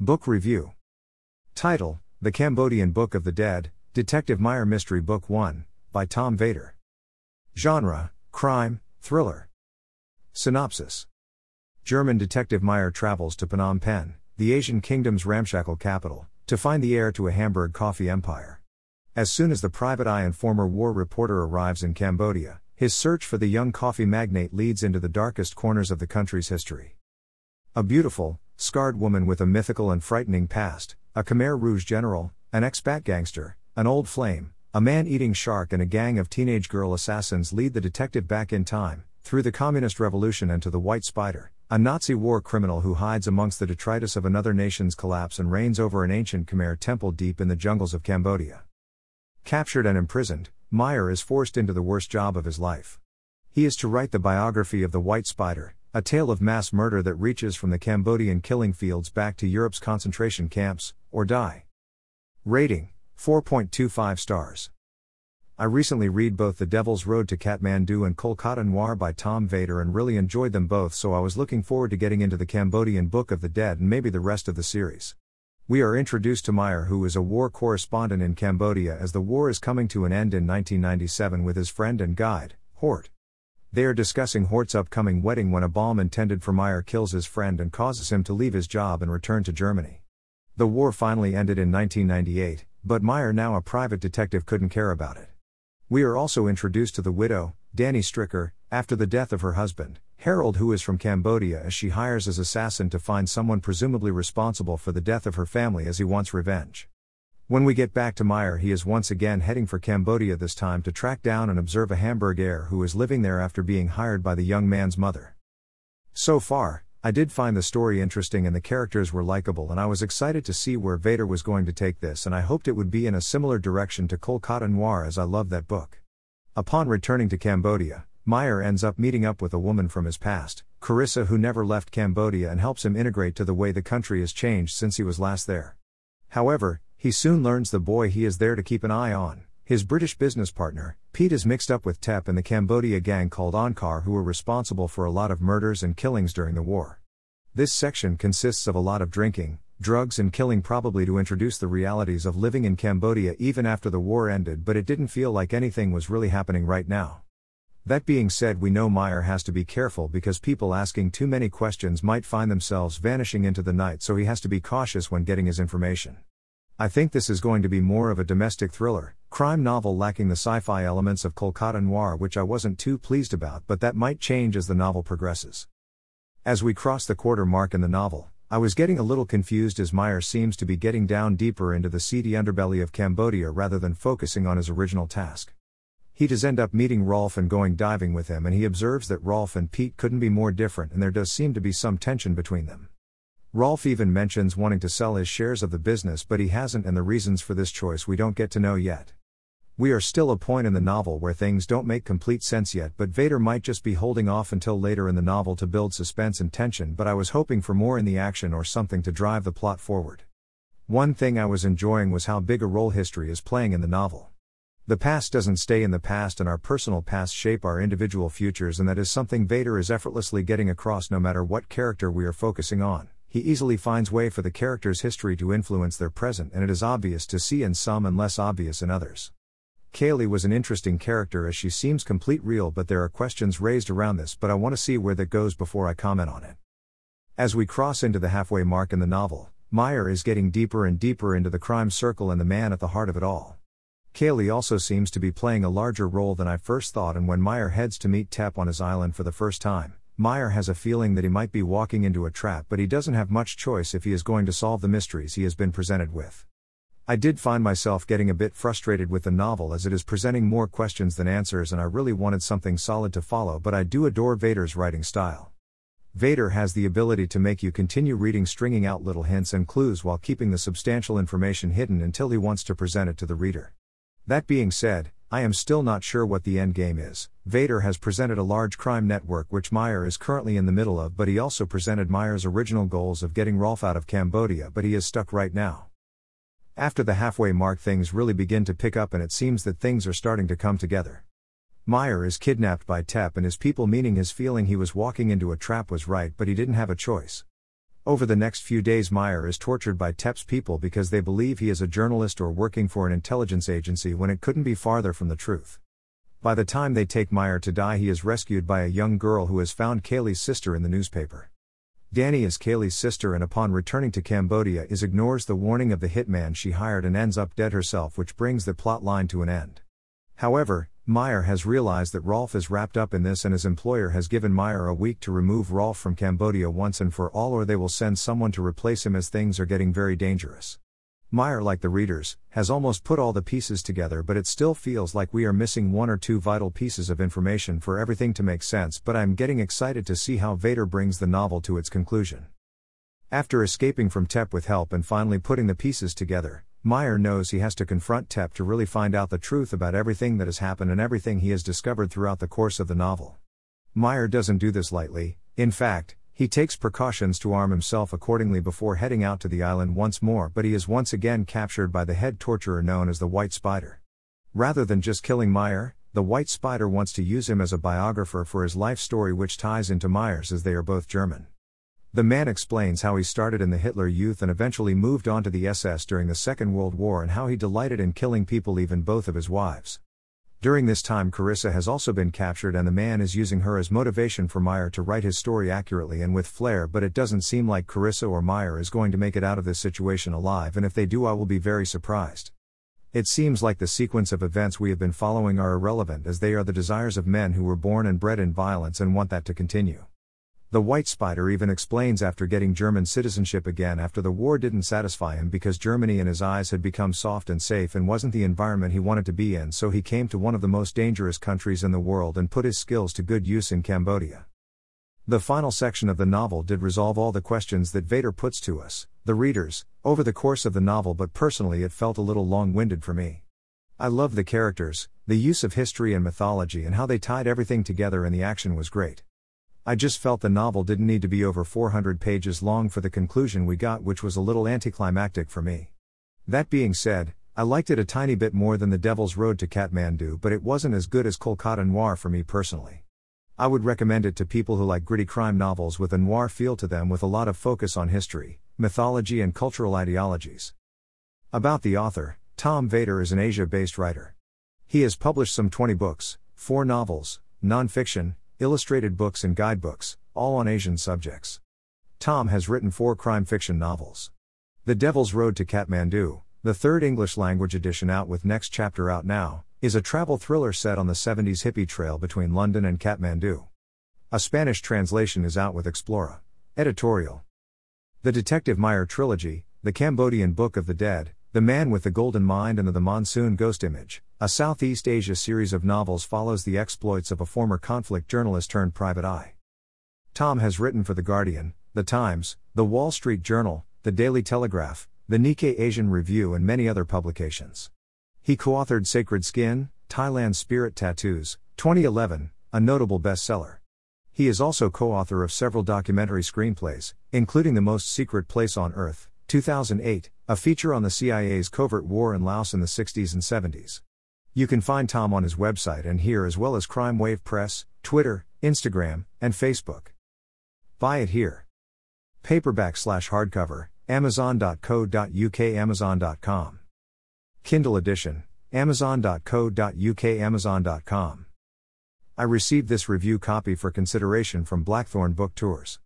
Book Review Title The Cambodian Book of the Dead, Detective Maier Mystery Book 1, by Tom Vater. Genre Crime, Thriller. Synopsis German detective Maier travels to Phnom Penh, the Asian kingdom's ramshackle capital, to find the heir to a Hamburg coffee empire. As soon as the private eye and former war reporter arrives in Cambodia, his search for the young coffee magnate leads into the darkest corners of the country's history. A beautiful, scarred woman with a mythical and frightening past, a Khmer Rouge general, an expat gangster, an old flame, a man eating shark, and a gang of teenage girl assassins lead the detective back in time, through the Communist Revolution and to the White Spider, a Nazi war criminal who hides amongst the detritus of another nation's collapse and reigns over an ancient Khmer temple deep in the jungles of Cambodia. Captured and imprisoned, Maier is forced into the worst job of his life. He is to write the biography of the White Spider, a tale of mass murder that reaches from the Cambodian killing fields back to Europe's concentration camps, or die. Rating 4.25 stars. I recently read both The Devil's Road to Kathmandu and Kolkata Noir by Tom Vater and really enjoyed them both, so I was looking forward to getting into the Cambodian Book of the Dead and maybe the rest of the series. We are introduced to Maier, who is a war correspondent in Cambodia as the war is coming to an end in 1997 with his friend and guide, Hort. They are discussing Hort's upcoming wedding when a bomb intended for Maier kills his friend and causes him to leave his job and return to Germany. The war finally ended in 1998, but Maier, now a private detective, couldn't care about it. We are also introduced to the widow, Danny Stricker, after the death of her husband, Harold, who is from Cambodia, as she hires as assassin to find someone presumably responsible for the death of her family as he wants revenge. When we get back to Maier, he is once again heading for Cambodia, this time to track down and observe a Hamburg heir who is living there after being hired by the young man's mother. So far, I did find the story interesting and the characters were likable, and I was excited to see where Vater was going to take this, and I hoped it would be in a similar direction to Kolkata Noir as I love that book. Upon returning to Cambodia, Maier ends up meeting up with a woman from his past, Carissa, who never left Cambodia and helps him integrate to the way the country has changed since he was last there. However, he soon learns the boy he is there to keep an eye on, his British business partner, Pete is mixed up with Tep and the Cambodia gang called Angkar who were responsible for a lot of murders and killings during the war. This section consists of a lot of drinking, drugs and killing probably to introduce the realities of living in Cambodia even after the war ended but it didn't feel like anything was really happening right now. That being said, we know Maier has to be careful because people asking too many questions might find themselves vanishing into the night, so he has to be cautious when getting his information. I think this is going to be more of a domestic thriller, crime novel lacking the sci fi elements of Kolkata Noir, which I wasn't too pleased about, but that might change as the novel progresses. As we cross the quarter mark in the novel, I was getting a little confused as Maier seems to be getting down deeper into the seedy underbelly of Cambodia rather than focusing on his original task. He does end up meeting Rolf and going diving with him, and he observes that Rolf and Pete couldn't be more different, and there does seem to be some tension between them. Rolf even mentions wanting to sell his shares of the business, but he hasn't, and the reasons for this choice we don't get to know yet. We are still a point in the novel where things don't make complete sense yet, but Vater might just be holding off until later in the novel to build suspense and tension, but I was hoping for more in the action or something to drive the plot forward. One thing I was enjoying was how big a role history is playing in the novel. The past doesn't stay in the past, and our personal past shape our individual futures, and that is something Vater is effortlessly getting across no matter what character we are focusing on he easily finds way for the character's history to influence their present and it is obvious to see in some and less obvious in others. Kaylee was an interesting character as she seems complete real but there are questions raised around this but I want to see where that goes before I comment on it. As we cross into the halfway mark in the novel, Maier is getting deeper and deeper into the crime circle and the man at the heart of it all. Kaylee also seems to be playing a larger role than I first thought and when Maier heads to meet Tep on his island for the first time, Maier has a feeling that he might be walking into a trap, but he doesn't have much choice if he is going to solve the mysteries he has been presented with. I did find myself getting a bit frustrated with the novel as it is presenting more questions than answers, and I really wanted something solid to follow, but I do adore Vater's writing style. Vater has the ability to make you continue reading, stringing out little hints and clues while keeping the substantial information hidden until he wants to present it to the reader. That being said, I am still not sure what the end game is. Vater has presented a large crime network which Maier is currently in the middle of, but he also presented Maier's original goals of getting Rolf out of Cambodia, but he is stuck right now. After the halfway mark, things really begin to pick up, and it seems that things are starting to come together. Maier is kidnapped by Tep and his people, meaning his feeling he was walking into a trap was right, but he didn't have a choice. Over the next few days, Maier is tortured by TEP's people because they believe he is a journalist or working for an intelligence agency when it couldn't be farther from the truth. By the time they take Maier to die, he is rescued by a young girl who has found Kaylee's sister in the newspaper. Danny is Kaylee's sister and upon returning to Cambodia is ignores the warning of the hitman she hired and ends up dead herself which brings the plot line to an end. However, Maier has realized that Rolf is wrapped up in this and his employer has given Maier a week to remove Rolf from Cambodia once and for all or they will send someone to replace him as things are getting very dangerous. Maier, like the readers, has almost put all the pieces together, but it still feels like we are missing one or two vital pieces of information for everything to make sense. But I'm getting excited to see how Vater brings the novel to its conclusion. After escaping from Tep with help and finally putting the pieces together, Maier knows he has to confront Tep to really find out the truth about everything that has happened and everything he has discovered throughout the course of the novel. Maier doesn't do this lightly, in fact, he takes precautions to arm himself accordingly before heading out to the island once more, but he is once again captured by the head torturer known as the White Spider. Rather than just killing Maier, the White Spider wants to use him as a biographer for his life story, which ties into Maier's as they are both German. The man explains how he started in the Hitler Youth and eventually moved on to the SS during the Second World War and how he delighted in killing people, even both of his wives. During this time, Carissa has also been captured, and the man is using her as motivation for Maier to write his story accurately and with flair. But it doesn't seem like Carissa or Maier is going to make it out of this situation alive, and if they do, I will be very surprised. It seems like the sequence of events we have been following are irrelevant as they are the desires of men who were born and bred in violence and want that to continue. The White Spider even explains after getting German citizenship again after the war didn't satisfy him because Germany in his eyes had become soft and safe and wasn't the environment he wanted to be in, so he came to one of the most dangerous countries in the world and put his skills to good use in Cambodia. The final section of the novel did resolve all the questions that Vater puts to us, the readers, over the course of the novel, but personally it felt a little long winded for me. I loved the characters, the use of history and mythology, and how they tied everything together, and the action was great. I just felt the novel didn't need to be over 400 pages long for the conclusion we got, which was a little anticlimactic for me. That being said, I liked it a tiny bit more than The Devil's Road to Kathmandu, but it wasn't as good as Kolkata Noir for me personally. I would recommend it to people who like gritty crime novels with a noir feel to them with a lot of focus on history, mythology, and cultural ideologies. About the author, Tom Vater is an Asia based writer. He has published some 20 books, 4 novels, nonfiction, illustrated books and guidebooks, all on Asian subjects. Tom has written four crime fiction novels. The Devil's Road to Kathmandu, the third English language edition out with next chapter out now, is a travel thriller set on the 70s hippie trail between London and Kathmandu. A Spanish translation is out with Explora. Editorial. The Detective Maier Trilogy, The Cambodian Book of the Dead, The Man with the Golden Mind and the Monsoon Ghost Image, a Southeast Asia series of novels follows the exploits of a former conflict journalist turned private eye. Tom has written for The Guardian, The Times, The Wall Street Journal, The Daily Telegraph, The Nikkei Asian Review, and many other publications. He co authored Sacred Skin, Thailand Spirit Tattoos, 2011, a notable bestseller. He is also co author of several documentary screenplays, including The Most Secret Place on Earth, 2008, a feature on the CIA's covert war in Laos in the 60s and 70s. You can find Tom on his website and here as well as Crime Wave Press, Twitter, Instagram, and Facebook. Buy it here. Paperback slash hardcover, amazon.co.uk, amazon.com. Kindle edition, amazon.co.uk, amazon.com. I received this review copy for consideration from Blackthorn Book Tours.